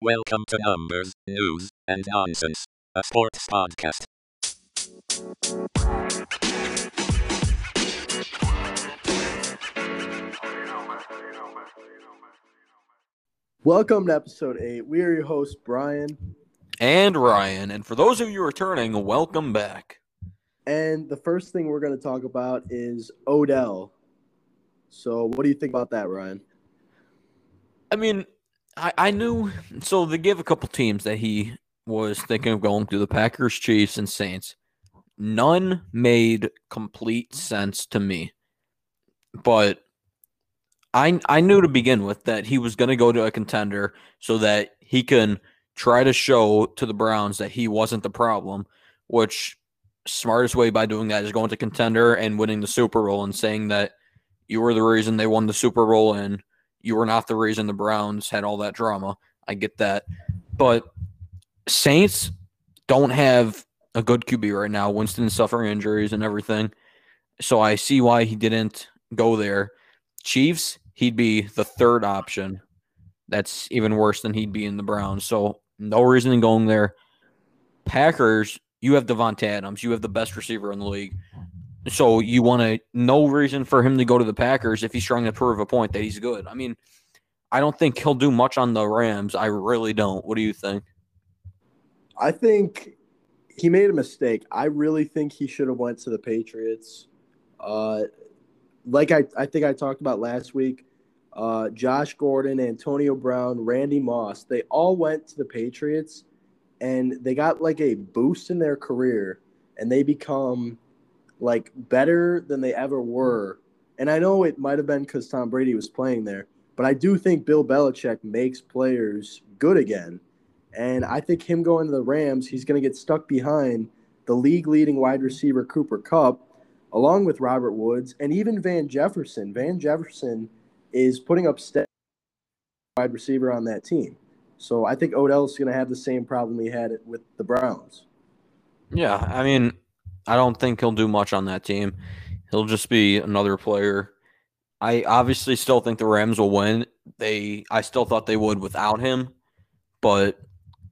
Welcome to Numbers, News, and Nonsense, a sports podcast. Welcome to episode eight. We are your hosts, Brian, and Ryan. And for those of you returning, welcome back. and the first thing we're going to talk about is Odell. So, what do you think about that, Ryan? I mean, I, I knew so they gave a couple teams that he was thinking of going to the Packers, Chiefs, and Saints. None made complete sense to me. But I I knew to begin with that he was going to go to a contender so that he can try to show to the Browns that he wasn't the problem, which smartest way by doing that is going to contender and winning the Super Bowl and saying that you were the reason they won the Super Bowl and you were not the reason the Browns had all that drama. I get that. But Saints don't have a good QB right now. Winston's suffering injuries and everything. So I see why he didn't go there. Chiefs, he'd be the third option. That's even worse than he'd be in the Browns. So no reason in going there. Packers, you have Davante Adams. You have the best receiver in the league. So you want to no reason for him to go to the Packers if he's trying to prove a point that he's good. I mean, I don't think he'll do much on the Rams. I really don't. What do you think? I think he made a mistake. I really think he should have went to the Patriots. Uh, like I, I think I talked about last week, uh, Josh Gordon, Antonio Brown, Randy Moss, they all went to the Patriots and they got like a boost in their career and they become like better than they ever were. And I know it might have been because Tom Brady was playing there, but I do think Bill Belichick makes players good again. And I think him going to the Rams, he's going to get stuck behind the league leading wide receiver Cooper Kupp, along with Robert Woods and even Van Jefferson. Van Jefferson is putting up stats wide receiver on that team. So I think Odell's going to have the same problem he had with the Browns. Yeah, I mean, I don't think he'll do much on that team. He'll just be another player. I obviously still think the Rams will win. They I still thought they would without him, but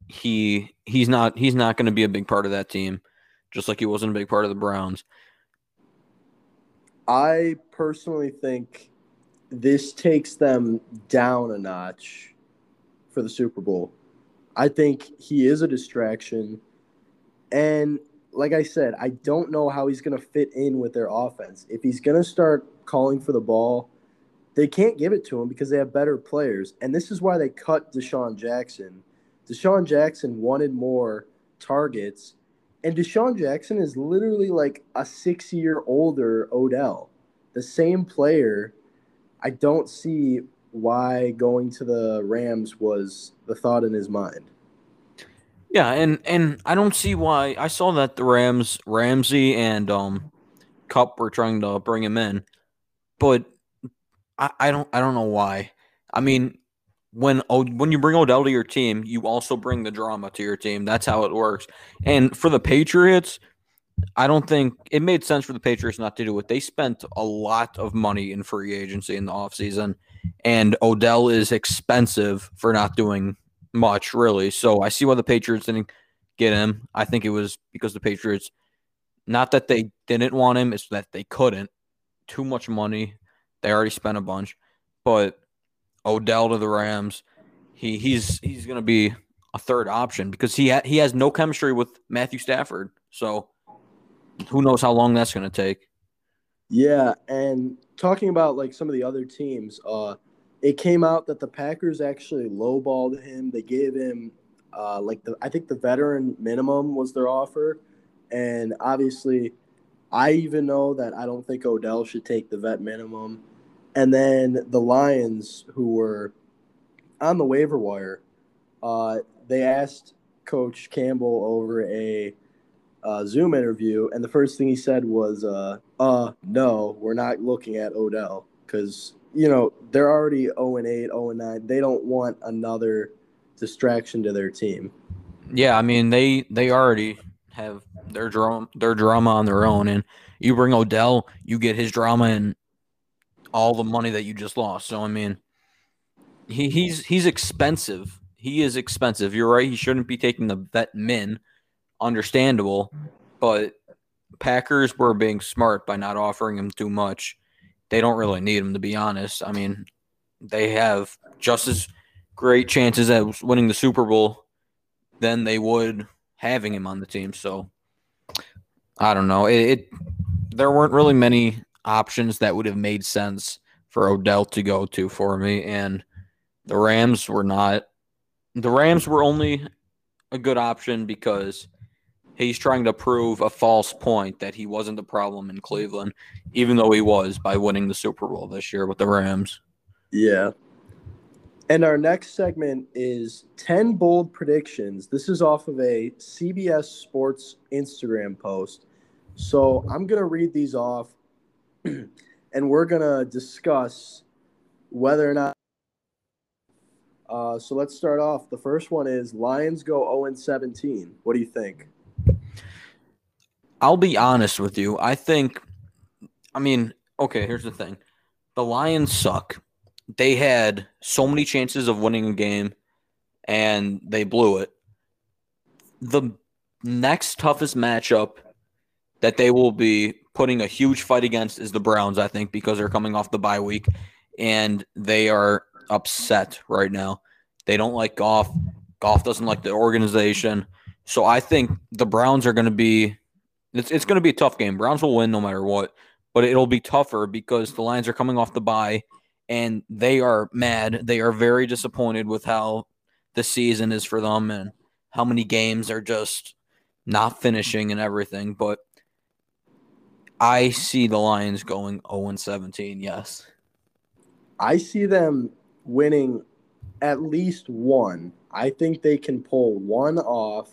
he he's not he's not going to be a big part of that team, just like he wasn't a big part of the Browns. I personally think this takes them down a notch for the Super Bowl. I think he is a distraction. And like I said, I don't know how he's going to fit in with their offense. If he's going to start calling for the ball, they can't give it to him because they have better players. And this is why they cut DeSean Jackson. DeSean Jackson wanted more targets. And DeSean Jackson is literally like a six year older Odell, the same player. I don't see why going to the Rams was the thought in his mind. Yeah, and and I don't see why. I saw that the Rams, Ramsey and um, Kupp were trying to bring him in, but I, I don't I don't know why. I mean, when when you bring Odell to your team, you also bring the drama to your team. That's how it works. And for the Patriots, I don't think it made sense for the Patriots not to do it. They spent a lot of money in free agency in the offseason, and Odell is expensive for not doing much, really. So I see why the Patriots didn't get him. I think it was because the Patriots, not that they didn't want him, it's that they couldn't. Too much money. They already spent a bunch. But Odell to the Rams, he he's he's gonna be a third option because he ha- he has no chemistry with Matthew Stafford. So who knows how long that's gonna take. Yeah, and talking about like some of the other teams, uh, it came out that the Packers actually lowballed him. They gave him uh, like the I think the veteran minimum was their offer, and obviously, I even know that I don't think Odell should take the vet minimum. And then the Lions, who were on the waiver wire, uh, they asked Coach Campbell over a uh, Zoom interview, and the first thing he said was, uh, "Uh, no, we're not looking at Odell because you know they're already 0 and 8, 0 and 9. They don't want another distraction to their team." Yeah, I mean they they already have their drama their drama on their own, and you bring Odell, you get his drama and all the money that you just lost. So I mean, he, he's he's expensive. he is expensive. You're right. He shouldn't be taking the vet min. Understandable, but Packers were being smart by not offering him too much. They don't really need him to be honest. I mean, they have just as great chances at winning the Super Bowl than they would having him on the team. So I don't know. It, it there weren't really many options that would have made sense for Odell to go to for me, and the Rams were not. The Rams were only a good option because he's trying to prove a false point that he wasn't the problem in Cleveland, even though he was by winning the Super Bowl this year with the Rams. Yeah. And our next segment is 10 bold predictions. This is off of a CBS Sports Instagram post. So I'm going to read these off and we're going to discuss whether or not. Uh, so let's start off. The first one is Lions go 0 17. What do you think? I'll be honest with you. I think, I mean, okay, here's the thing the Lions suck. They had so many chances of winning a game and they blew it. The next toughest matchup that they will be putting a huge fight against is the Browns, I think, because they're coming off the bye week and they are upset right now. They don't like Goff. Goff doesn't like the organization. So I think the Browns are going to be it's, it's going to be a tough game. Browns will win no matter what, but it'll be tougher because the Lions are coming off the bye and they are mad. They are very disappointed with how the season is for them and how many games are just not finishing and everything. But I see the Lions going 0 17, yes. I see them winning at least one. I think they can pull one off.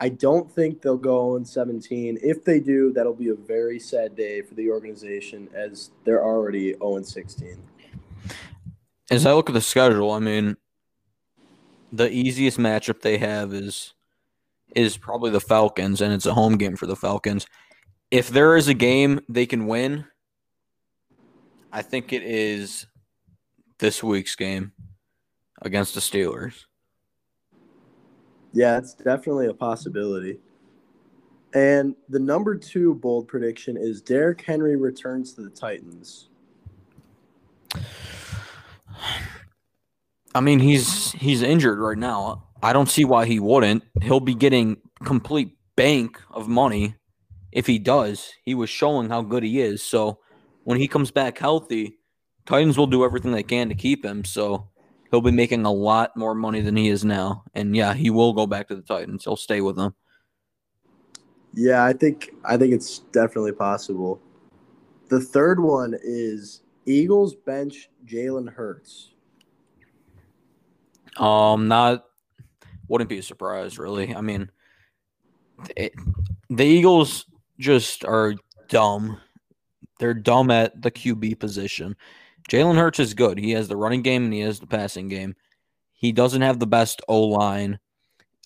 I don't think they'll go 0 17. If they do, that'll be a very sad day for the organization as they're already 0 16. As I look at the schedule, I mean, the easiest matchup they have is is probably the Falcons, and it's a home game for the Falcons if there is a game they can win, I think it is this week's game against the Steelers. Yeah, it's definitely a possibility. And the number two bold prediction is Derrick Henry returns to the Titans. I mean, he's he's injured right now. I don't see why he wouldn't. He'll be getting complete bank of money if he does, he was showing how good he is. So when he comes back healthy, Titans will do everything they can to keep him. So he'll be making a lot more money than he is now. And yeah, he will go back to the Titans. He'll stay with them. Yeah, I think I think it's definitely possible. The third one is Eagles bench Jalen Hurts. Um, not wouldn't be a surprise, really. I mean, it, the Eagles just are dumb. They're dumb at the QB position. Jalen Hurts is good. He has the running game and he has the passing game. He doesn't have the best O line.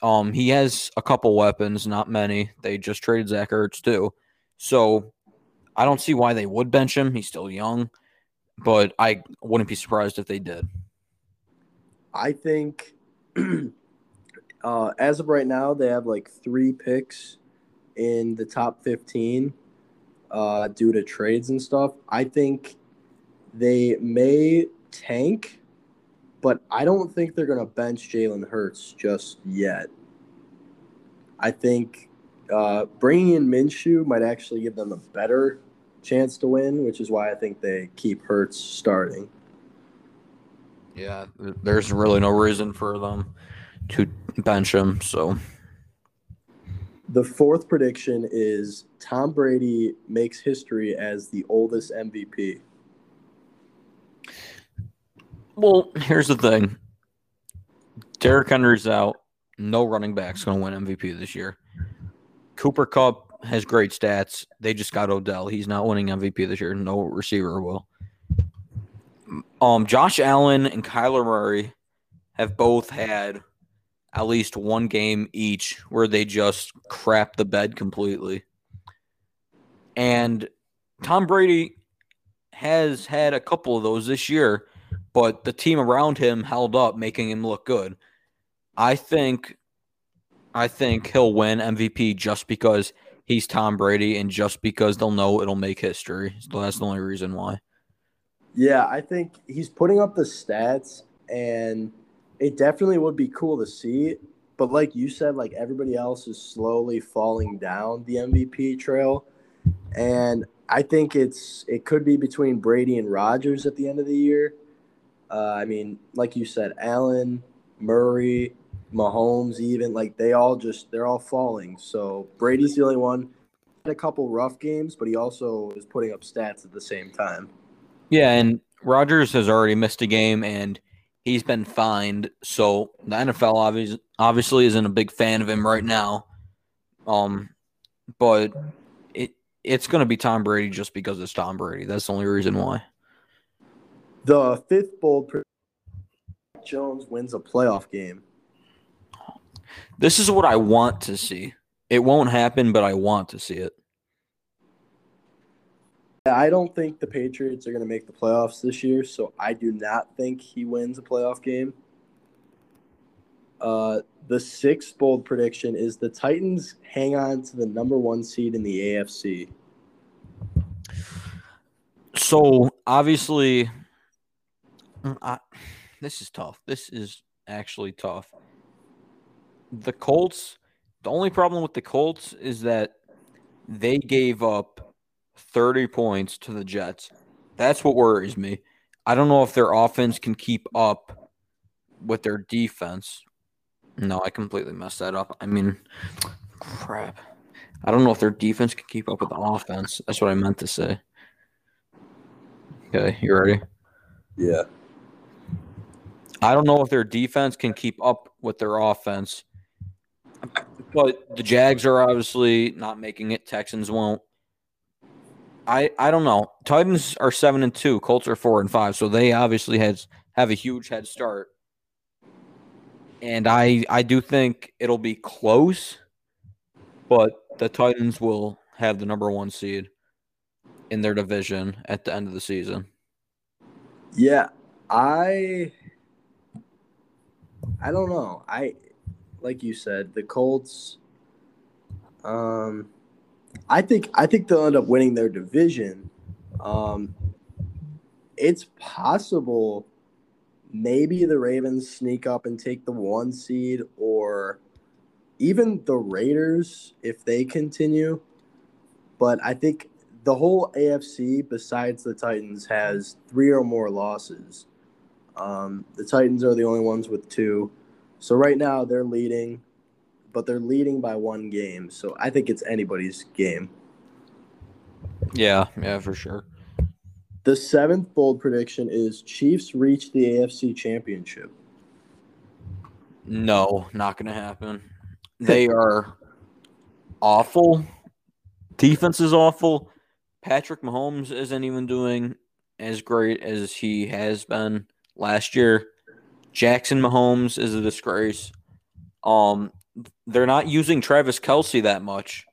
Um, he has a couple weapons, not many. They just traded Zach Ertz too. So I don't see why they would bench him. He's still young, but I wouldn't be surprised if they did. I think uh, as of right now, they have like three picks in the top 15 uh, due to trades and stuff. I think they may tank, but I don't think they're going to bench Jalen Hurts just yet. I think uh, bringing in Minshew might actually give them a better chance to win, which is why I think they keep Hurts starting. Yeah, there's really no reason for them to bench him. So the fourth prediction is Tom Brady makes history as the oldest MVP. Well, here's the thing. Derrick Henry's out. No running back's going to win MVP this year. Cooper Kupp has great stats. They just got Odell. He's not winning MVP this year. No receiver will. Um, Josh Allen and Kyler Murray have both had at least one game each where they just crap the bed completely. And Tom Brady has had a couple of those this year, but the team around him held up, making him look good. I think I think he'll win MVP just because he's Tom Brady and just because they'll know it'll make history. So that's the only reason why. Yeah, I think he's putting up the stats, and it definitely would be cool to see. But like you said, like everybody else is slowly falling down the MVP trail, and I think it's it could be between Brady and Rodgers at the end of the year. Uh, I mean, like you said, Allen, Murray, Mahomes, even like they all just they're all falling. So Brady's the only one. Had a couple rough games, but he also is putting up stats at the same time. Yeah, and Rodgers has already missed a game and he's been fined. So the NFL obviously obviously isn't a big fan of him right now. Um, but it it's going to be Tom Brady just because it's Tom Brady. That's the only reason why. The fifth bold pre- Jones wins a playoff game. This is what I want to see. It won't happen, but I want to see it. I don't think the Patriots are going to make the playoffs this year, so I do not think he wins a playoff game. Uh, the sixth bold prediction is the Titans hang on to the number one seed in the AFC. So obviously, Mm, I, this is tough. This is actually tough. The Colts. The only problem with the Colts is that they gave up 30 points to the Jets. That's what worries me. I don't know if their offense can keep up with their defense. No, I completely messed that up. I mean, crap. I don't know if their defense can keep up with the offense. That's what I meant to say. Okay, you ready? Yeah. I don't know if their defense can keep up with their offense. But the Jags are obviously not making it. Texans won't. I I don't know. Titans are seven and two. Colts are four and five. So they obviously has have a huge head start. And I I do think it'll be close, but the Titans will have the number one seed in their division at the end of the season. Yeah, I I don't know. I like you said, the Colts um I think I think they'll end up winning their division. Um it's possible maybe the Ravens sneak up and take the one seed or even the Raiders if they continue. But I think the whole AFC, besides the Titans, has three or more losses. Um, the Titans are the only ones with two. So right now they're leading, but they're leading by one game. So I think it's anybody's game. Yeah, yeah, for sure. The seventh bold prediction is Chiefs reach the AFC Championship. No, not going to happen. They are awful. Defense is awful. Patrick Mahomes isn't even doing as great as he has been last year. Jackson Mahomes is a disgrace. Um, they're not using Travis Kelce that much.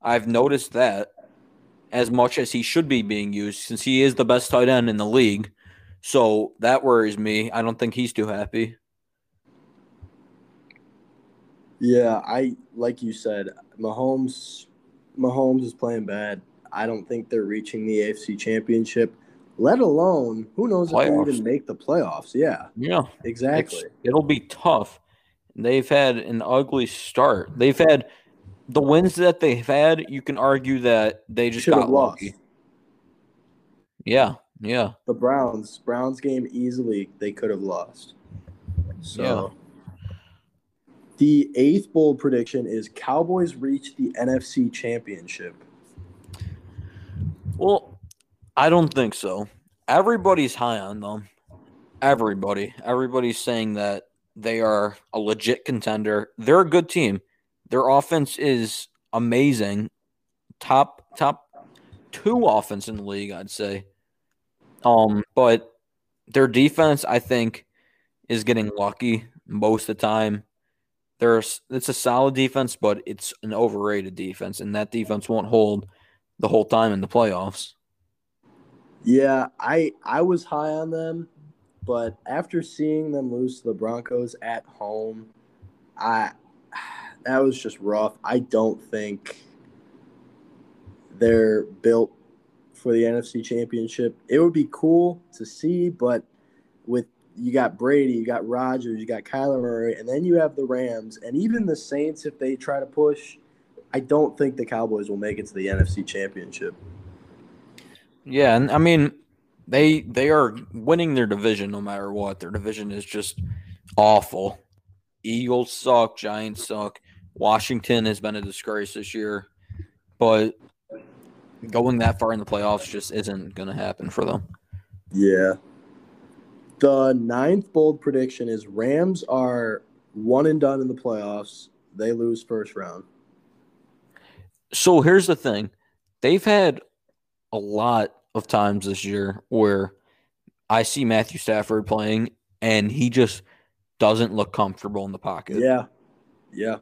I've noticed that as much as he should be being used since he is the best tight end in the league. So that worries me. I don't think he's too happy. Yeah, I like you said, Mahomes Mahomes is playing bad. I don't think they're reaching the AFC championship, let alone who knows if they even make the playoffs. Yeah, Yeah. exactly. It's- it'll be tough. They've had an ugly start. They've had the wins that they've had. You can argue that they just Should got lost. lucky. Yeah, yeah, The Browns, Browns game easily they could have lost. So the eighth bold prediction is Cowboys reach the NFC championship. Well, I don't think so. Everybody's high on them. Everybody, everybody's saying that they are a legit contender. They're a good team. Their offense is amazing. Top top two offense in the league, I'd say. Um, but their defense, I think, is getting lucky most of the time. There's it's a solid defense, but it's an overrated defense, and that defense won't hold the whole time in the playoffs. Yeah, I I was high on them, but after seeing them lose to the Broncos at home, I that was just rough. I don't think they're built for the NFC Championship. It would be cool to see, but with you got Brady, you got Rodgers, you got Kyler Murray, and then you have the Rams, and even the Saints. If they try to push, I don't think the Cowboys will make it to the NFC Championship. Yeah, and I mean they they are winning their division no matter what. Their division is just awful. Eagles suck, Giants suck. Washington has been a disgrace this year, but going that far in the playoffs just isn't going to happen for them. Yeah. The ninth bold prediction is Rams are one and done in the playoffs. They lose first round. So here's the thing they've had a lot of times this year where I see Matthew Stafford playing and he just doesn't look comfortable in the pocket. Yeah. Yeah.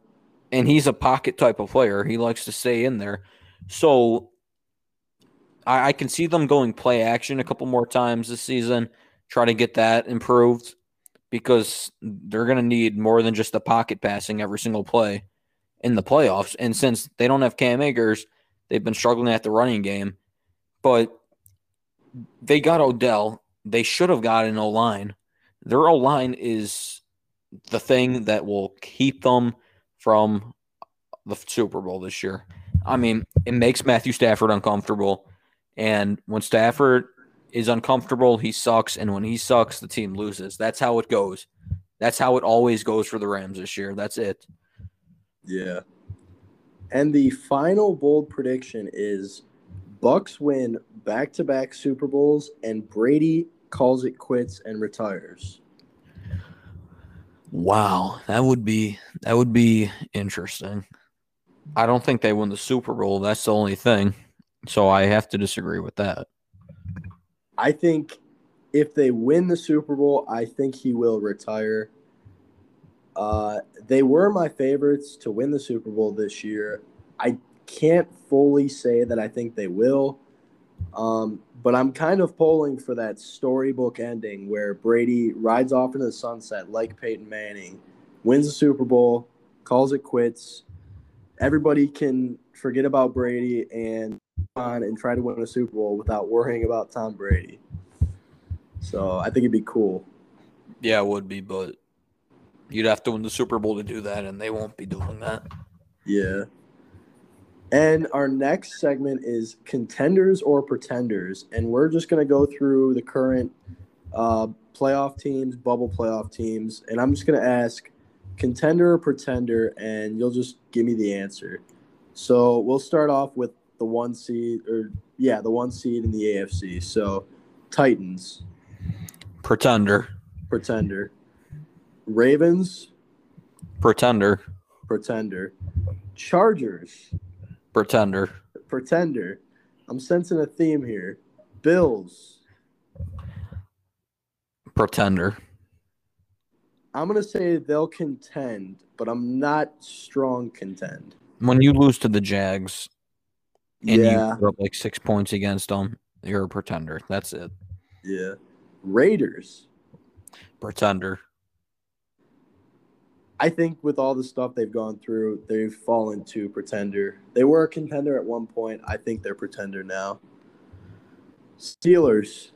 And he's a pocket type of player. He likes to stay in there. So I, I can see them going play action a couple more times this season, try to get that improved because they're going to need more than just the pocket passing every single play in the playoffs. And since they don't have Cam Akers, they've been struggling at the running game. But they got Odell. They should have got an O line. Their O line is the thing that will keep them from the Super Bowl this year. I mean, it makes Matthew Stafford uncomfortable. And when Stafford is uncomfortable, he sucks. And when he sucks, the team loses. That's how it goes. That's how it always goes for the Rams this year. That's it. Yeah. And the final bold prediction is Bucs win back-to-back Super Bowls and Brady calls it quits and retires. Wow, that would be that would be interesting. I don't think they win the Super Bowl. That's the only thing. So I have to disagree with that. I think if they win the Super Bowl, I think he will retire. Uh, they were my favorites to win the Super Bowl this year. I can't fully say that I think they will, um, but I'm kind of polling for that storybook ending where Brady rides off into the sunset like Peyton Manning, wins the Super Bowl, calls it quits. Everybody can forget about Brady and on and try to win a Super Bowl without worrying about Tom Brady. So I think it'd be cool. Yeah, it would be, but you'd have to win the Super Bowl to do that, and they won't be doing that. Yeah. And our next segment is contenders or pretenders, and we're just gonna go through the current uh, playoff teams, bubble playoff teams, and I'm just gonna ask contender or pretender, and you'll just give me the answer. So we'll start off with the one seed, or yeah, the one seed in the AFC. So Titans, Pretender, pretender. Ravens, pretender, pretender. Chargers, pretender, pretender. I'm sensing a theme here. Bills. pretender. I'm gonna say they'll contend, but I'm not strong contend. When you lose to the Jags and yeah, you up like six points against them, you're a pretender. That's it. yeah. Raiders. Pretender. I think with all the stuff they've gone through, they've fallen to pretender. They were a contender at one point. I think they're pretender now. Steelers,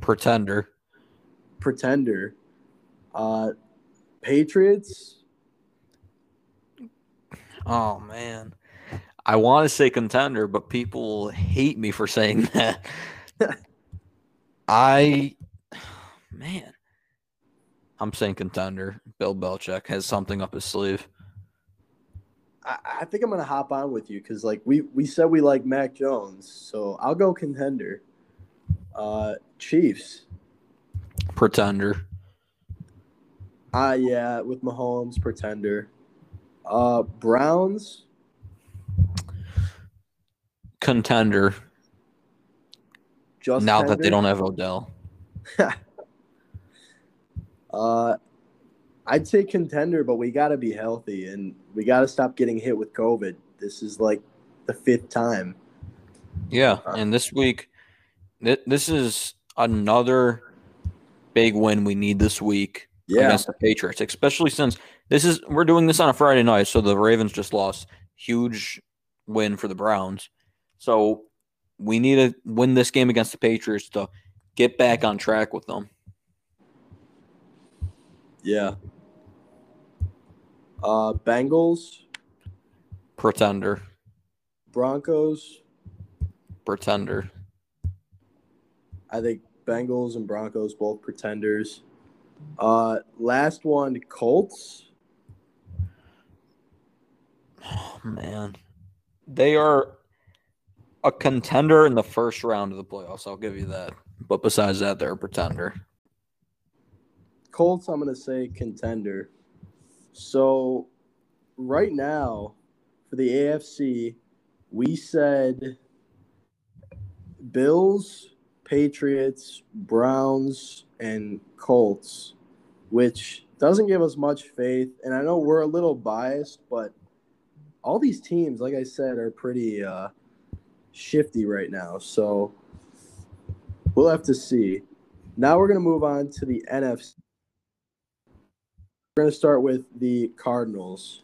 Pretender. pretender. Uh, Patriots, Oh man. I want to say contender, but people hate me for saying that. I man. I'm saying contender. Bill Belichick has something up his sleeve. I, I think I'm gonna hop on with you because like we we said we like Mac Jones, so I'll go contender. Uh, Chiefs. Pretender. Ah, yeah, with Mahomes, pretender. Uh, Browns. Contender. Just now that they don't have Odell. Uh, I'd say contender, but we got to be healthy and we got to stop getting hit with COVID. This is like the fifth time. Yeah, Uh, and this week, th- this is another big win we need this week Yeah, against the Patriots, especially since this is we're doing this on a Friday night, so the Ravens just lost. Huge win for the Browns. So we need to win this game against the Patriots to get back on track with them. Yeah. Uh, Bengals, Pretender. Broncos. Pretender. I think Bengals and Broncos both pretenders. Uh, last one, Colts. Oh, man. They are a contender in the first round of the playoffs. I'll give you that. But besides that, they're a pretender. Colts, I'm going to say contender. So, right now, for the AFC, we said Bills, Patriots, Browns, and Colts, which doesn't give us much faith. And I know we're a little biased, but all these teams, like I said, are pretty uh, shifty right now. So we'll have to see. Now we're going to move on to the NFC. We're going to start with the Cardinals.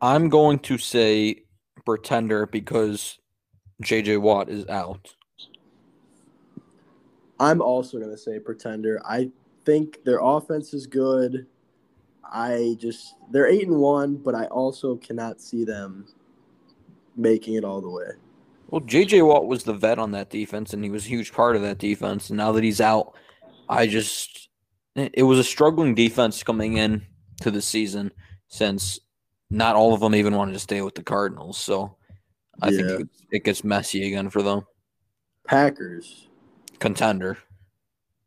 I'm going to say pretender because JJ Watt is out. I'm also going to say pretender. I think their offense is good. I just they're 8 and 1, but I also cannot see them making it all the way. Well, JJ Watt was the vet on that defense and he was a huge part of that defense. And now that he's out, I just it was a struggling defense coming in to the season since not all of them even wanted to stay with the Cardinals. So I Yeah. think it, it gets messy again for them. Packers, Contender.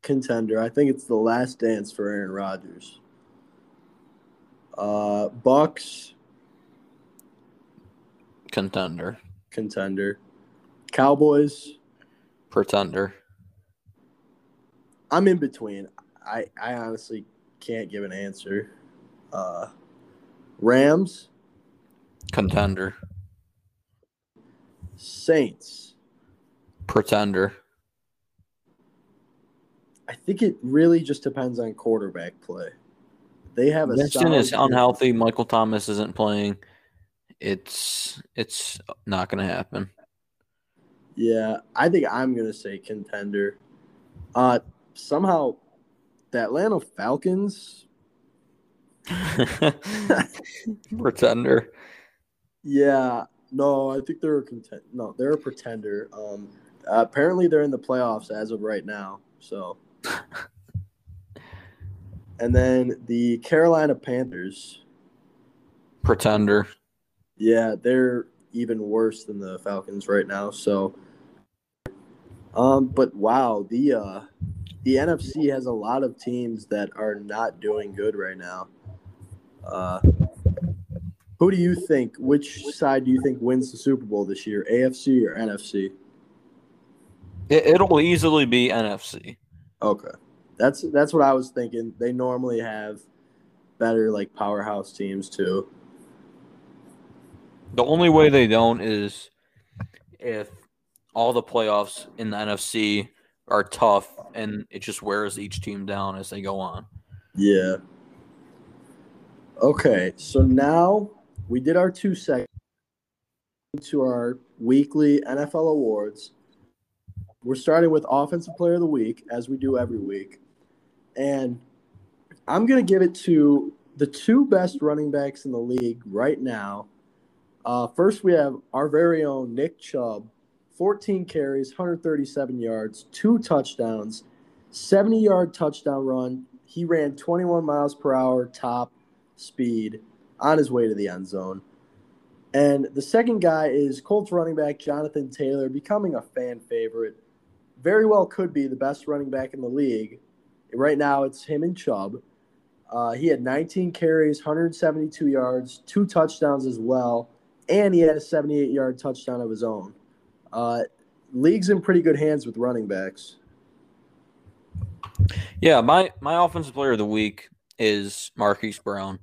contender. I think it's the last dance for Aaron Rodgers. Uh, Bucs, Contender. contender. Cowboys, Pretender. I'm in between. I, I honestly can't give an answer. Uh, Rams, Contender. Saints. Pretender. I think it really just depends on quarterback play. They have a Winston is unhealthy. Michael Thomas isn't playing. It's it's not going to happen. Yeah, I think I'm gonna say contender. Uh, somehow, the Atlanta Falcons. Pretender. Yeah, no, I think they're a content. No, they're a pretender. Um, apparently they're in the playoffs as of right now. So, and then the Carolina Panthers. Pretender. Yeah, they're even worse than the Falcons right now. So, um, but wow, the uh, the NFC has a lot of teams that are not doing good right now. Uh, who do you think? Which side do you think wins the Super Bowl this year? AFC or NFC? It, it'll easily be NFC. Okay, that's that's what I was thinking. They normally have better like powerhouse teams too. The only way they don't is if all the playoffs in the NFC are tough and it just wears each team down as they go on. Yeah. Okay, so now we did our two segments to our weekly NFL awards. We're starting with Offensive Player of the Week, as we do every week. And I'm going to give it to the two best running backs in the league right now. Uh, first, we have our very own Nick Chubb, 14 carries, 137 yards, two touchdowns, 70 yard touchdown run. He ran 21 miles per hour top speed on his way to the end zone. And the second guy is Colts running back Jonathan Taylor, becoming a fan favorite. Very well could be the best running back in the league. Right now, it's him and Chubb. Uh, he had 19 carries, 172 yards, two touchdowns as well, and he had a 78 yard touchdown of his own. Uh, league's in pretty good hands with running backs. Yeah, my my offensive player of the week is Marquise Brown.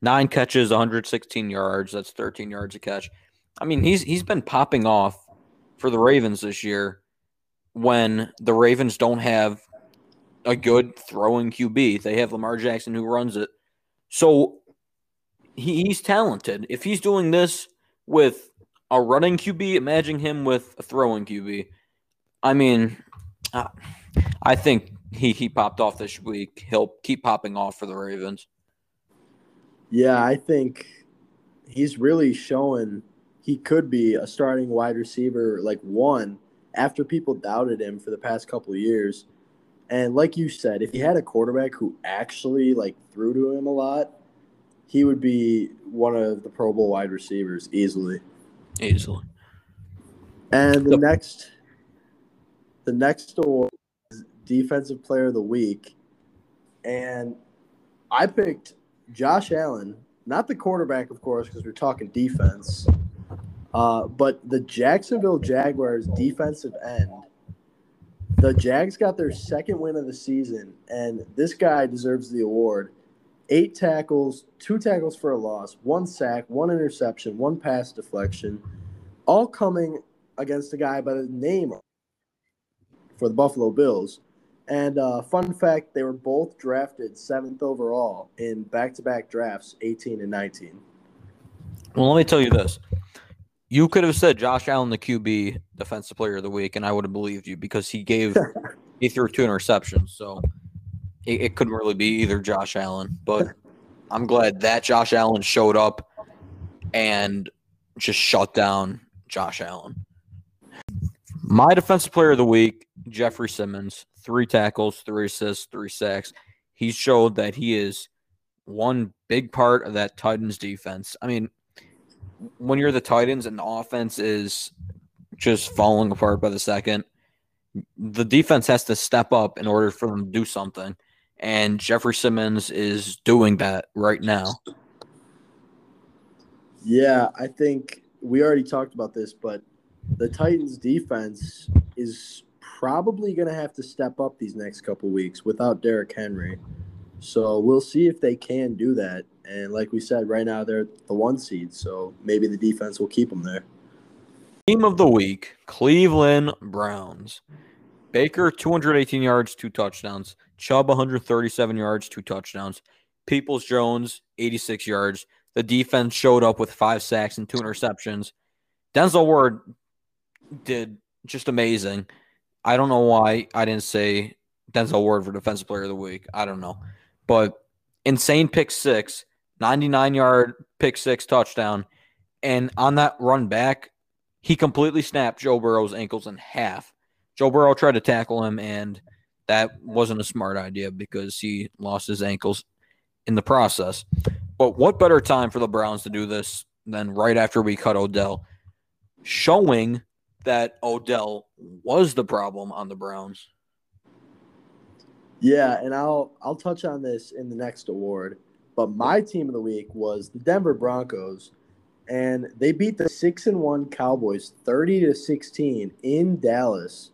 Nine catches, 116 yards. That's 13 yards a catch. I mean, he's he's been popping off for the Ravens this year when the Ravens don't have a good throwing QB. They have Lamar Jackson who runs it. So he, he's talented. If he's doing this with a running QB, imagine him with a throwing QB. I mean, I think he, he popped off this week. He'll keep popping off for the Ravens. Yeah, I think he's really showing he could be a starting wide receiver like one after people doubted him for the past couple of years. And like you said, if he had a quarterback who actually like threw to him a lot, he would be one of the Pro Bowl wide receivers easily. Easily. And the next the next award is defensive player of the week. And I picked Josh Allen, not the quarterback, of course, because we're talking defense. Uh, but the Jacksonville Jaguars defensive end. The Jags got their second win of the season, and this guy deserves the award. Eight tackles, two tackles for a loss, one sack, one interception, one pass deflection, all coming against a guy by the name for the Buffalo Bills. And uh, fun fact, they were both drafted seventh overall in back-to-back drafts, 18 and 19. Well, let me tell you this. You could have said Josh Allen, the QB defensive player of the week, and I would have believed you because he gave he threw two interceptions. So it, it couldn't really be either Josh Allen. But I'm glad that Josh Allen showed up and just shut down Josh Allen. My defensive player of the week, Jeffrey Simmons, three tackles, three assists, three sacks. He showed that he is one big part of that Titans defense. I mean, when you're the Titans and the offense is just falling apart by the second, the defense has to step up in order for them to do something. And Jeffrey Simmons is doing that right now. Yeah, I think we already talked about this, but the Titans defense is probably going to have to step up these next couple weeks without Derrick Henry. So we'll see if they can do that. And like we said, right now they're the one seed, so maybe the defense will keep them there. Team of the week, Cleveland Browns. Baker, 218 yards, two touchdowns. Chubb, 137 yards, two touchdowns. Peoples Jones, 86 yards. The defense showed up with five sacks and two interceptions. Denzel Ward did just amazing. I don't know why I didn't say Denzel Ward for Defensive Player of the Week. I don't know. But insane pick six, 99 yard pick six touchdown. And on that run back, he completely snapped Joe Burrow's ankles in half. Joe Burrow tried to tackle him, and that wasn't a smart idea because he lost his ankles in the process. But what better time for the Browns to do this than right after we cut Odell, showing that Odell was the problem on the Browns. Yeah, and I'll I'll touch on this in the next award. But my team of the week was the Denver Broncos, and they beat the six and one Cowboys thirty to sixteen in Dallas,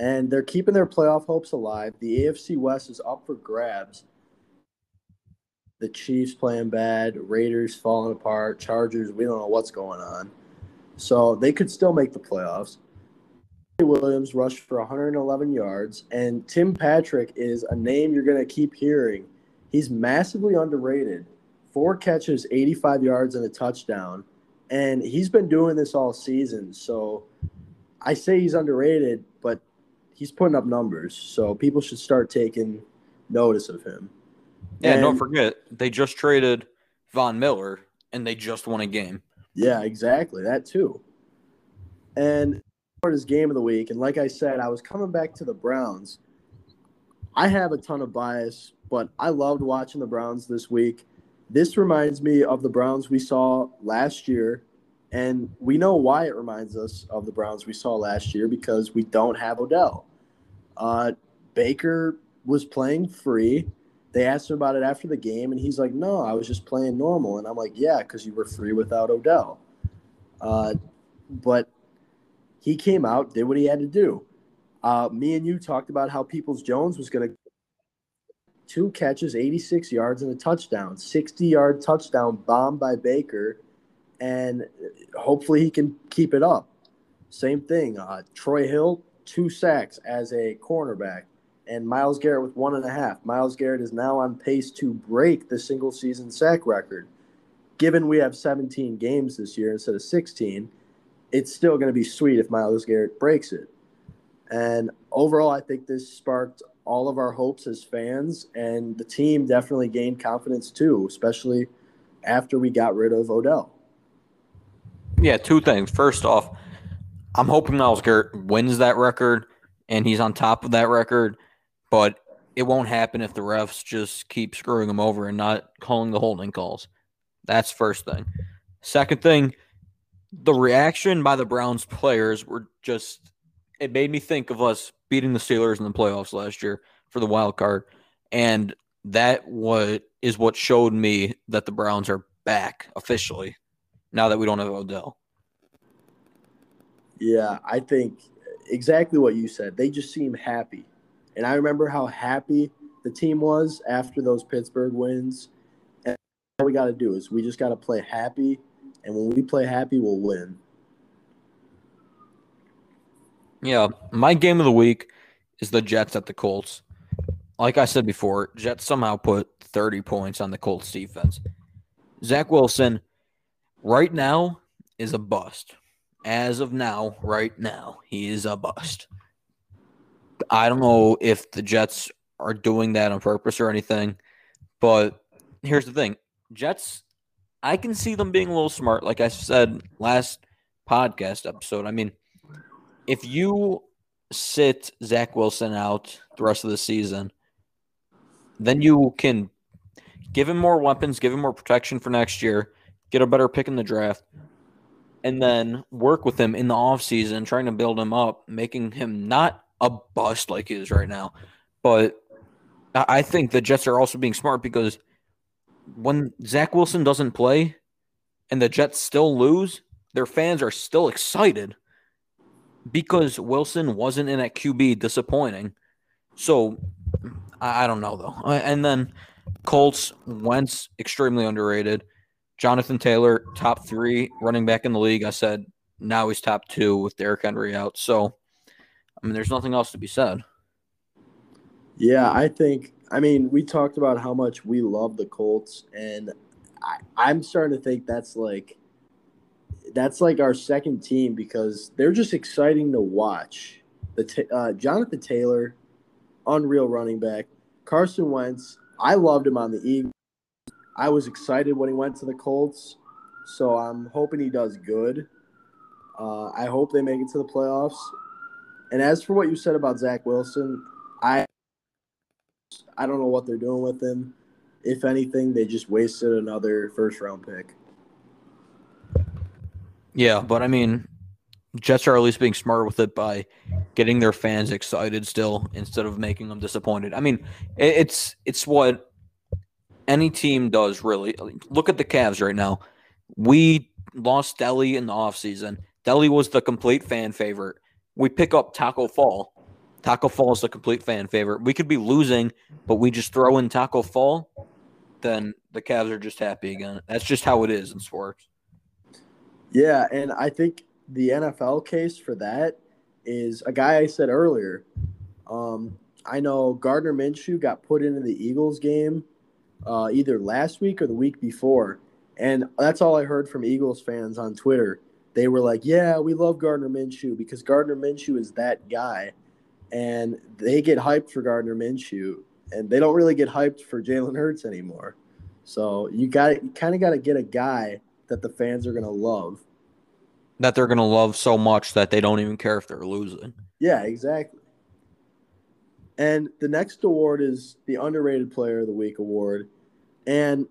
and they're keeping their playoff hopes alive. The AFC West is up for grabs. The Chiefs playing bad, Raiders falling apart, Chargers. We don't know what's going on, so they could still make the playoffs. Williams rushed for 111 yards, and Tim Patrick is a name you're going to keep hearing. He's massively underrated. Four catches, 85 yards, and a touchdown. And he's been doing this all season. So I say he's underrated, he's putting up numbers. So people should start taking notice of him. Yeah, and, don't forget, they just traded Von Miller and they just won a game. Yeah, exactly. That too. And his game of the week. And like I said, I was coming back to the Browns. I have a ton of bias, but I loved watching the Browns this week. This reminds me of the Browns we saw last year. And we know why it reminds us of the Browns we saw last year because we don't have Odell. Uh, Baker was playing free. They asked him about it after the game, and he's like, No, I was just playing normal. And I'm like, Yeah, because you were free without Odell. Uh, but he came out, did what he had to do. Uh, me and you talked about how Peoples Jones was going to two catches, 86 yards, and a touchdown, 60 yard touchdown bomb by Baker, and hopefully he can keep it up. Same thing. Uh, Troy Hill, two sacks as a cornerback, and Myles Garrett with one and a half. Myles Garrett is now on pace to break the single season sack record. Given we have 17 games this year instead of 16, it's still going to be sweet if Myles Garrett breaks it. And overall, I think this sparked all of our hopes as fans, and the team definitely gained confidence too, especially after we got rid of Odell. Yeah, two things. First off, I'm hoping Myles Garrett wins that record and he's on top of that record, but it won't happen if the refs just keep screwing him over and not calling the holding calls. That's first thing. Second thing, the reaction by the Browns players were just it made me think of us beating the Steelers in the playoffs last year for the wild card. And that what is what showed me that the Browns are back officially now that we don't have Odell. Yeah, I think exactly what you said. They just seem happy. And I remember how happy the team was after those Pittsburgh wins. And all we got to do is we just got to play happy. And when we play happy, we'll win. Yeah, my game of the week is the Jets at the Colts. Like I said before, Jets somehow put 30 points on the Colts defense. Zach Wilson, right now, is a bust. As of now, right now, he is a bust. I don't know if the Jets are doing that on purpose or anything, but here's the thing Jets, I can see them being a little smart. Like I said last podcast episode, I mean, if you sit Zach Wilson out the rest of the season, then you can give him more weapons, give him more protection for next year, get a better pick in the draft, and then work with him in the offseason, trying to build him up, making him not a bust like he is right now. But I think the Jets are also being smart because when Zach Wilson doesn't play and the Jets still lose, their fans are still excited because Wilson wasn't in at QB disappointing. So I, don't know though. And then Colts Wentz extremely underrated. Jonathan Taylor top three running back in the league. I said now he's top two with Derrick Henry out. So I mean, there's nothing else to be said. Yeah, I think. I mean, we talked about how much we love the Colts, and I, I'm starting to think that's like that's like our second team because they're just exciting to watch. The uh, Jonathan Taylor, unreal running back. Carson Wentz, I loved him on the Eagles. I was excited when he went to the Colts, so I'm hoping he does good. Uh, I hope they make it to the playoffs. And as for what you said about Zach Wilson, I I don't know what they're doing with him. If anything, they just wasted another first round pick. Yeah, but I mean, Jets are at least being smart with it by getting their fans excited still instead of making them disappointed. I mean, it's it's what any team does really. Look at the Cavs right now. We lost Delly in the offseason. Delly was the complete fan favorite. We pick up Taco Fall. Taco Fall is the complete fan favorite. We could be losing, but we just throw in Taco Fall, then the Cavs are just happy again. That's just how it is in sports. Yeah, and I think the NFL case for that is a guy I said earlier. Um, I know Gardner Minshew got put into the Eagles game uh, either last week or the week before, and that's all I heard from Eagles fans on Twitter. They were like, "Yeah, we love Gardner Minshew because Gardner Minshew is that guy," and they get hyped for Gardner Minshew, and they don't really get hyped for Jalen Hurts anymore. So you got you kind of got to get a guy that the fans are going to love. That they're going to love so much that they don't even care if they're losing. Yeah, exactly. And the next award is the underrated player of the week award. And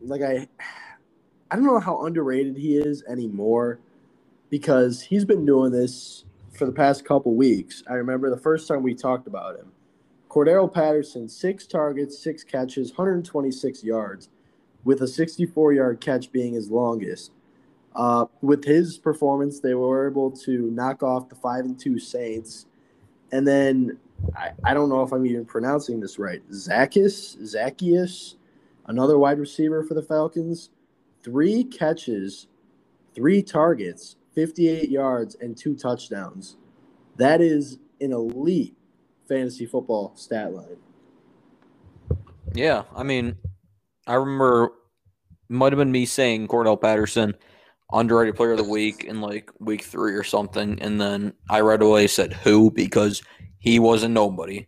like I I don't know how underrated he is anymore because he's been doing this for the past couple weeks. I remember the first time we talked about him. Cordarrelle Patterson, six targets, six catches, 126 yards with a 64 yard catch being his longest. Uh, with his performance, they were able to knock off the five and two Saints, and then I, I don't know if I'm even pronouncing this right. Zaccheaus, Zaccheaus, another wide receiver for the Falcons, three catches, three targets, 58 yards, and two touchdowns. That is an elite fantasy football stat line. Yeah, I mean, I remember might have been me saying Cordarrelle Patterson underrated player of the week in like week three or something, and then I right away said who because he was a nobody,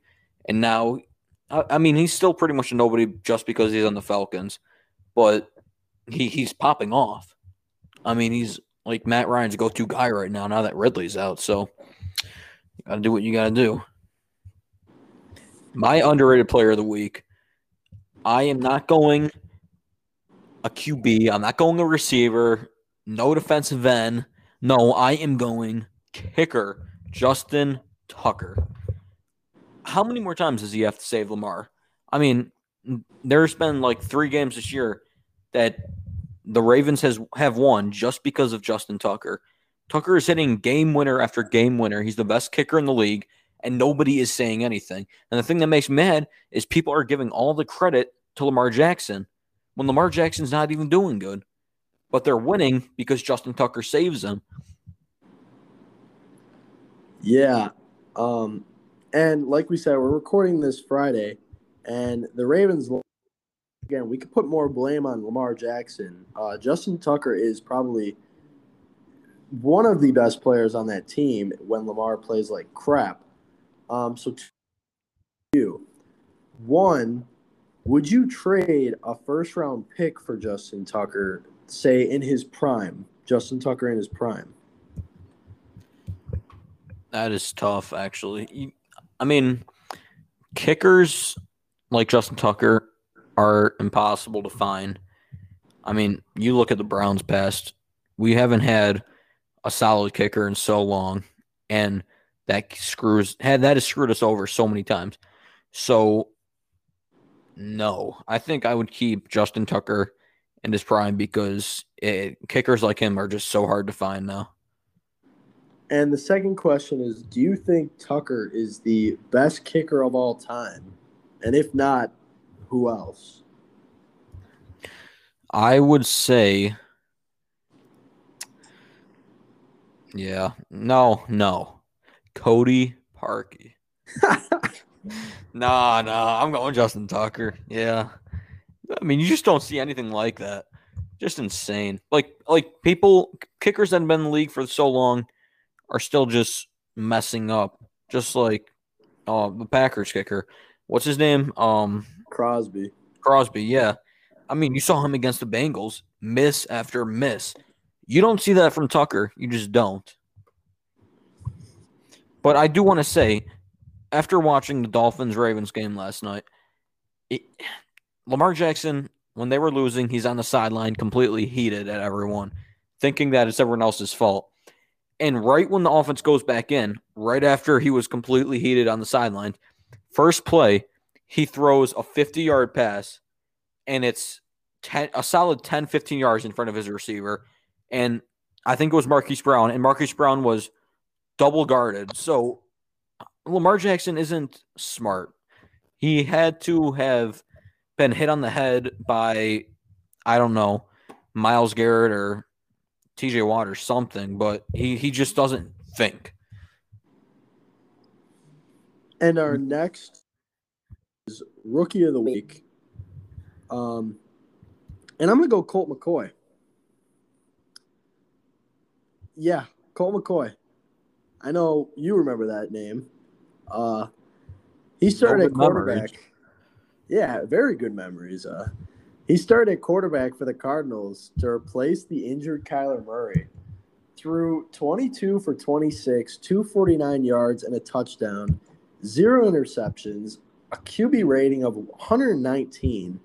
and now, I, I mean, he's still pretty much a nobody just because he's on the Falcons, but he he's popping off. I mean, he's like Matt Ryan's go-to guy right now. Now that Ridley's out, so you gotta do what you gotta do. My underrated player of the week. I am not going a QB. I'm not going a receiver. No defensive end. No, I am going kicker Justin Tucker. How many more times does he have to save Lamar? I mean, there's been like three games this year that the Ravens has have won just because of Justin Tucker. Tucker is hitting game winner after game winner. He's the best kicker in the league, and nobody is saying anything. And the thing that makes me mad is people are giving all the credit to Lamar Jackson when Lamar Jackson's not even doing good. But they're winning because Justin Tucker saves them. Yeah. Um, and like we said, we're recording this Friday, and the Ravens, again, we could put more blame on Lamar Jackson. Uh, Justin Tucker is probably one of the best players on that team when Lamar plays like crap. Um, so, you, one, would you trade a first round pick for Justin Tucker, say in his prime? Justin Tucker in his prime. That is tough, actually. I mean, kickers like Justin Tucker are impossible to find. I mean, you look at the Browns past, we haven't had a solid kicker in so long, and that screws had that has screwed us over so many times. So no, I think I would keep Justin Tucker in his prime because it, kickers like him are just so hard to find now. And the second question is Do you think Tucker is the best kicker of all time? And if not, who else? I would say, yeah, no, no, Cody Parkey. nah, nah, I'm going Justin Tucker. Yeah, I mean, you just don't see anything like that. Just insane. Like, like people, kickers that have been in the league for so long are still just messing up. Just like uh, the Packers kicker. What's his name? Um, Crosby. Crosby, yeah. I mean, you saw him against the Bengals, miss after miss. You don't see that from Tucker. You just don't. But I do want to say, after watching the Dolphins Ravens game last night, it, Lamar Jackson, when they were losing, he's on the sideline completely heated at everyone, thinking that it's everyone else's fault. And right when the offense goes back in, right after he was completely heated on the sideline, first play, he throws a 50 yard pass and it's 10, a solid 10, 15 yards in front of his receiver. And I think it was Marquise Brown, and Marquise Brown was double guarded. So Lamar Jackson isn't smart. He had to have been hit on the head by, I don't know, Myles Garrett or TJ Watt or something, but he, he just doesn't think. And our next is rookie of the week. Um, and I'm going to go Colt McCoy. Yeah, Colt McCoy. I know you remember that name. Uh, he started at quarterback. Memories. Yeah, very good memories. Uh, he started quarterback for the Cardinals to replace the injured Kyler Murray. Threw 22 for 26, 249 yards, and a touchdown, zero interceptions, a QB rating of 119,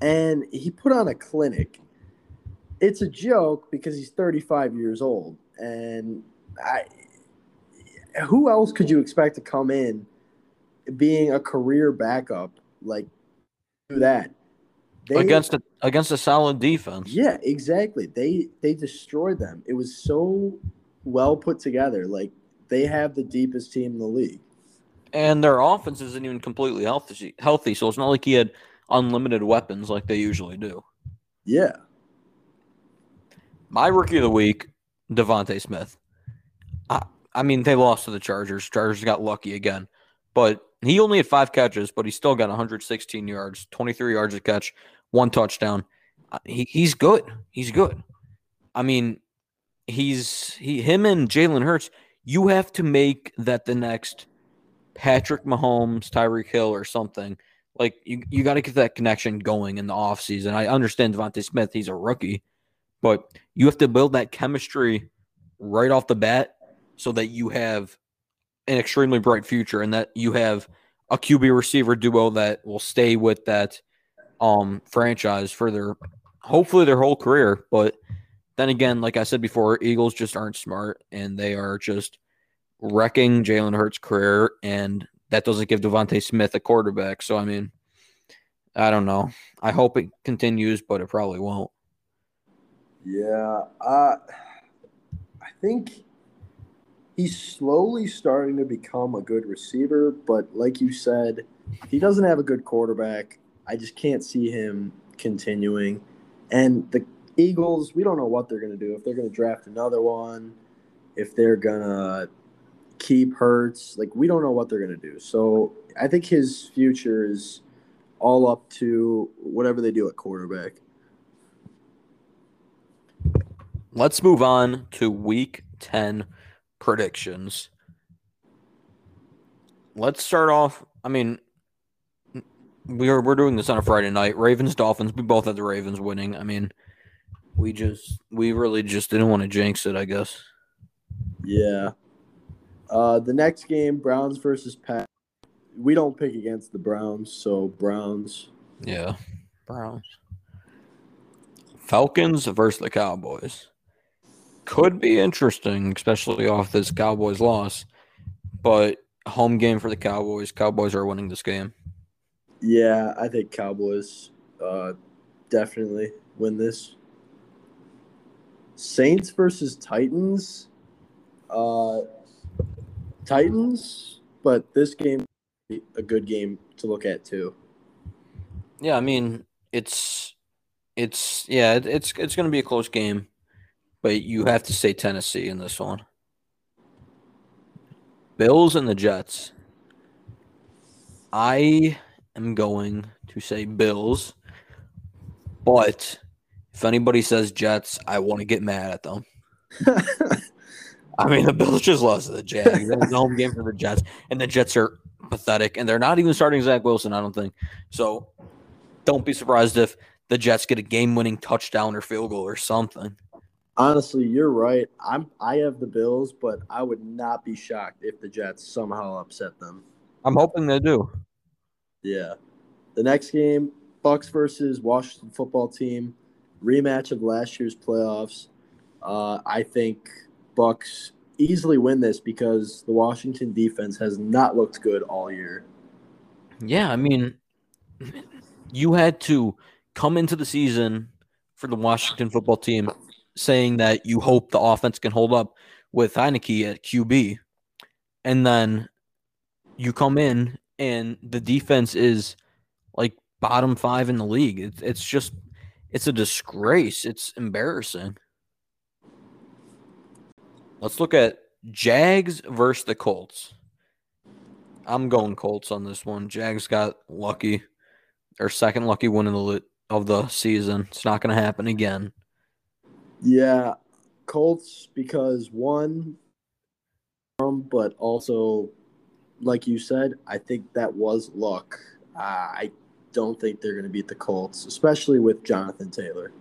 and he put on a clinic. It's a joke because he's 35 years old, and I who else could you expect to come in being a career backup like do that. They, against a against a solid defense. Yeah exactly. They they destroyed them. It was so well put together. Like they have the deepest team in the league. And their offense isn't even completely healthy healthy so it's not like he had unlimited weapons like they usually do. Yeah. My rookie of the week DeVonta Smith. I I mean, they lost to the Chargers. Chargers got lucky again. but he only had five catches, but he still got 116 yards, 23 yards a catch, one touchdown. Uh, He, he's good. He's good. I mean, he's he him and Jalen Hurts. You have to make that the next Patrick Mahomes, Tyreek Hill, or something. Like you, you got to get that connection going in the offseason. I understand DeVonta Smith; he's a rookie, but you have to build that chemistry right off the bat so that you have an extremely bright future and that you have a QB receiver duo that will stay with that um franchise for their hopefully their whole career. But then again, like I said before, Eagles just aren't smart and they are just wrecking Jalen Hurts' career, and that doesn't give DeVonta Smith a quarterback. So I mean, I don't know. I hope it continues, but it probably won't. Yeah, uh, I think he's slowly starting to become a good receiver, but like you said, he doesn't have a good quarterback, I just can't see him continuing. And the Eagles, we don't know what they're going to do. If they're going to draft another one, if they're going to keep Hurts, like we don't know what they're going to do. So I think his future is all up to whatever they do at quarterback. Let's move on to week 10 predictions. Let's start off. I mean, we're we're doing this on a Friday night. Ravens Dolphins. We both had the Ravens winning. I mean, we just we really just didn't want to jinx it, I guess. Yeah. Uh, the next game, Browns versus Pat. We don't pick against the Browns, so Browns. Yeah. Browns. Falcons versus the Cowboys. Could be interesting, especially off this Cowboys loss. But home game for the Cowboys. Cowboys are winning this game. Yeah, I think Cowboys uh, definitely win this. Saints versus Titans. Uh, Titans, but this game a good game to look at too. Yeah, I mean, it's it's yeah, it, it's it's going to be a close game, but you have to say Tennessee in this one. Bills and the Jets. I am going to say Bills, but if anybody says Jets, I want to get mad at them. I mean, the Bills just lost to the Jags. That was the home game for the Jets, and the Jets are pathetic, and they're not even starting Zach Wilson. I don't think so. Don't be surprised if the Jets get a game-winning touchdown or field goal or something. Honestly, you're right. I'm I have the Bills, but I would not be shocked if the Jets somehow upset them. I'm hoping they do. Yeah. The next game, Bucs versus Washington football team, rematch of last year's playoffs. Uh, I think Bucs easily win this because the Washington defense has not looked good all year. Yeah, I mean, you had to come into the season for the Washington football team saying that you hope the offense can hold up with Heinicke at QB. And then you come in and the defense is like bottom five in the league. It's, it's just, it's a disgrace. It's embarrassing. Let's look at Jags versus the Colts. I'm going Colts on this one. Jags got lucky, their second lucky win of the of the season. It's not going to happen again. Yeah, Colts because one, um, but also, like you said, I think that was luck. Uh, I don't think they're going to beat the Colts, especially with Jonathan Taylor.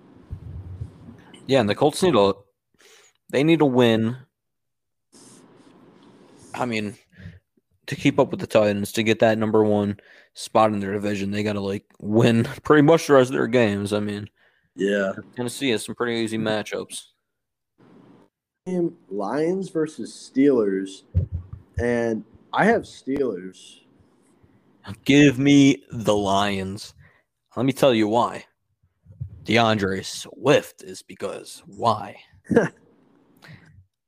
Yeah, and the Colts need a they need a win. I mean, to keep up with the Titans, to get that number one spot in their division, they got to like win pretty much the rest of their games. I mean, Yeah. Tennessee has some pretty easy matchups. Lions versus Steelers, and I have Steelers. Give me the Lions. Let me tell you why. D'Andre Swift is because why?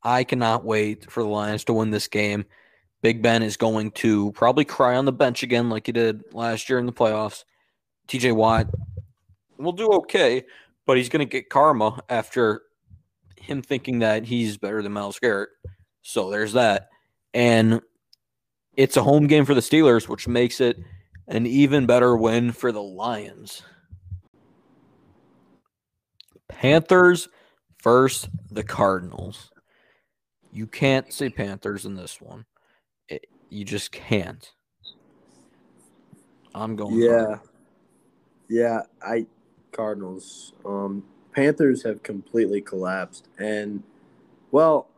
I cannot wait for the Lions to win this game. Big Ben is going to probably cry on the bench again like he did last year in the playoffs. TJ Watt will do okay, but he's going to get karma after him thinking that he's better than Myles Garrett. So there's that. And it's a home game for the Steelers, which makes it an even better win for the Lions. Panthers versus the Cardinals. You can't say Panthers in this one. It, you just can't. I'm going. Yeah. Yeah, I Cardinals. Um Panthers have completely collapsed and well,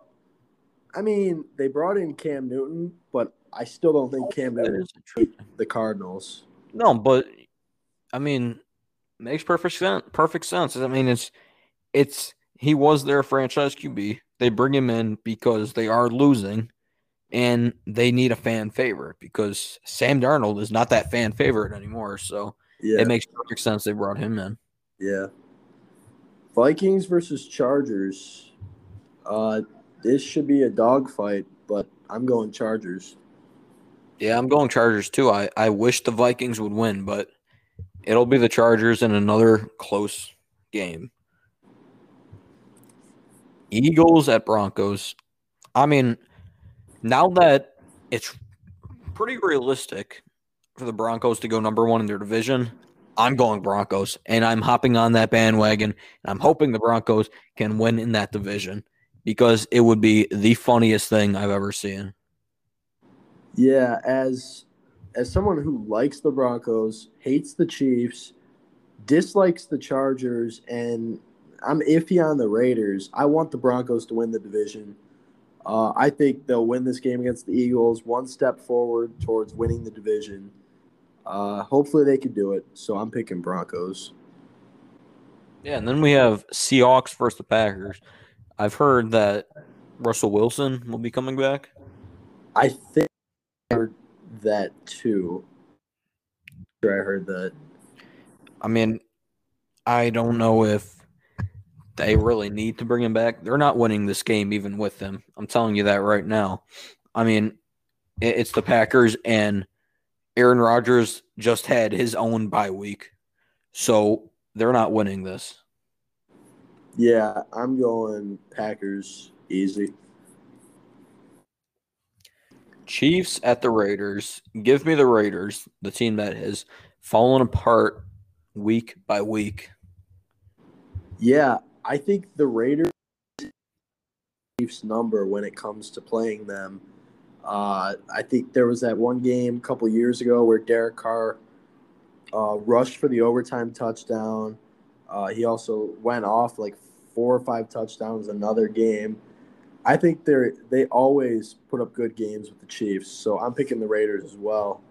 I mean, they brought in Cam Newton, but I still don't think Cam Newton is the Cardinals. No, but I mean, makes perfect sense. Perfect sense. I mean, it's it's he was their franchise QB. They bring him in because they are losing, and they need a fan favorite because Sam Darnold is not that fan favorite anymore. So Yeah. it makes perfect sense they brought him in. Yeah. Vikings versus Chargers. Uh this should be a dogfight, but I'm going Chargers. Yeah, I'm going Chargers too. I I wish the Vikings would win, but it'll be the Chargers in another close game. Eagles at Broncos. I mean, now that it's pretty realistic for the Broncos to go number one in their division, I'm going Broncos, and I'm hopping on that bandwagon. And I'm hoping the Broncos can win in that division because it would be the funniest thing I've ever seen. Yeah, as as someone who likes the Broncos, hates the Chiefs, dislikes the Chargers, and I'm iffy on the Raiders. I want the Broncos to win the division. Uh, I think they'll win this game against the Eagles, one step forward towards winning the division. Uh, hopefully, they could do it. So I'm picking Broncos. Yeah, and then we have Seahawks versus the Packers. I've heard that Russell Wilson will be coming back. I think I heard that too. Sure, I heard that. I mean, I don't know if they really need to bring him back. They're not winning this game even with him. I'm telling you that right now. I mean, it's the Packers and Aaron Rodgers just had his own bye week. So they're not winning this. Yeah, I'm going Packers easy. Chiefs at the Raiders. Give me the Raiders, the team that has fallen apart week by week. Yeah, I think the Raiders Chiefs number when it comes to playing them. Uh, I think there was that one game a couple years ago where Derek Carr uh, rushed for the overtime touchdown. Uh, he also went off like four or five touchdowns another game. I think they're they always put up good games with the Chiefs, so I'm picking the Raiders as well.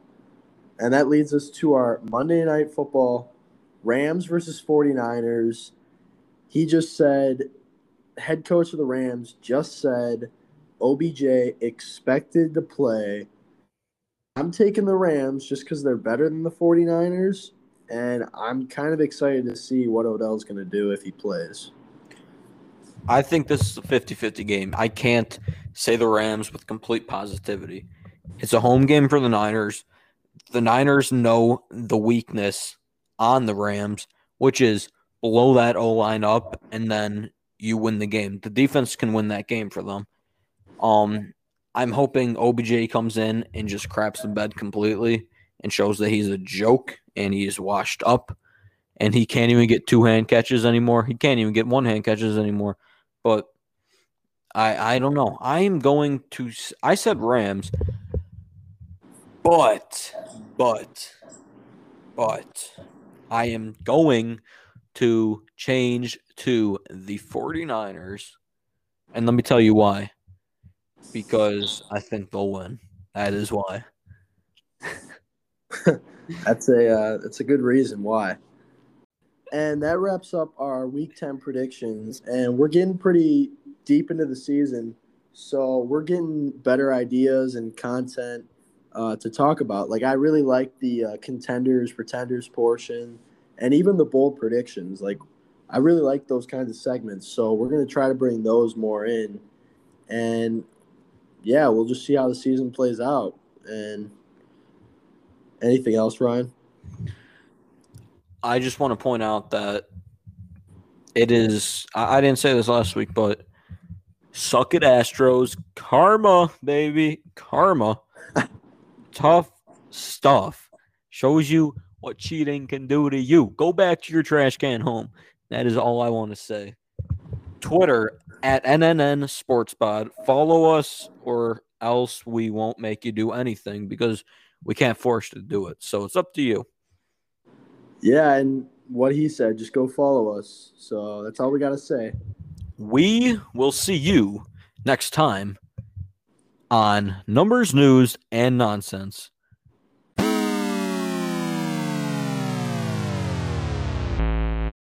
And that leads us to our Monday night football Rams versus 49ers. He just said, head coach of the Rams just said, OBJ expected to play. I'm taking the Rams just because they're better than the 49ers. And I'm kind of excited to see what Odell's going to do if he plays. I think this is a 50 50 game. I can't say the Rams with complete positivity. It's a home game for the Niners. The Niners know the weakness on the Rams, which is blow that O line up and then you win the game. The defense can win that game for them. Um, I'm hoping OBJ comes in and just craps the bed completely and shows that he's a joke and he's washed up and he can't even get two hand catches anymore. He can't even get one hand catches anymore. But I I don't know. I am going to I said Rams. But but but I am going to change to the 49ers. And let me tell you why. Because I think they'll win. That is why. That's a uh, that's a good reason why. And that wraps up our week 10 predictions and we're getting pretty deep into the season. So we're getting better ideas and content uh, to talk about. Like I really like the uh, contenders, pretenders portion and even the bold predictions. Like I really like those kinds of segments. So we're to try to bring those more in. And yeah, we'll just see how the season plays out. And anything else, Ryan? I just want to point out that it is. I, I didn't say this last week, but suck it, Astros. Karma, baby. Karma. Tough stuff. Shows you what cheating can do to you. Go back to your trash can home. That is all I want to say. Twitter at NNN Sports Pod. Follow us, or else we won't make you do anything because we can't force you to do it. So it's up to you. Yeah, and what he said, just go follow us. So that's all we got to say. We will see you next time on Numbers, News, and Nonsense.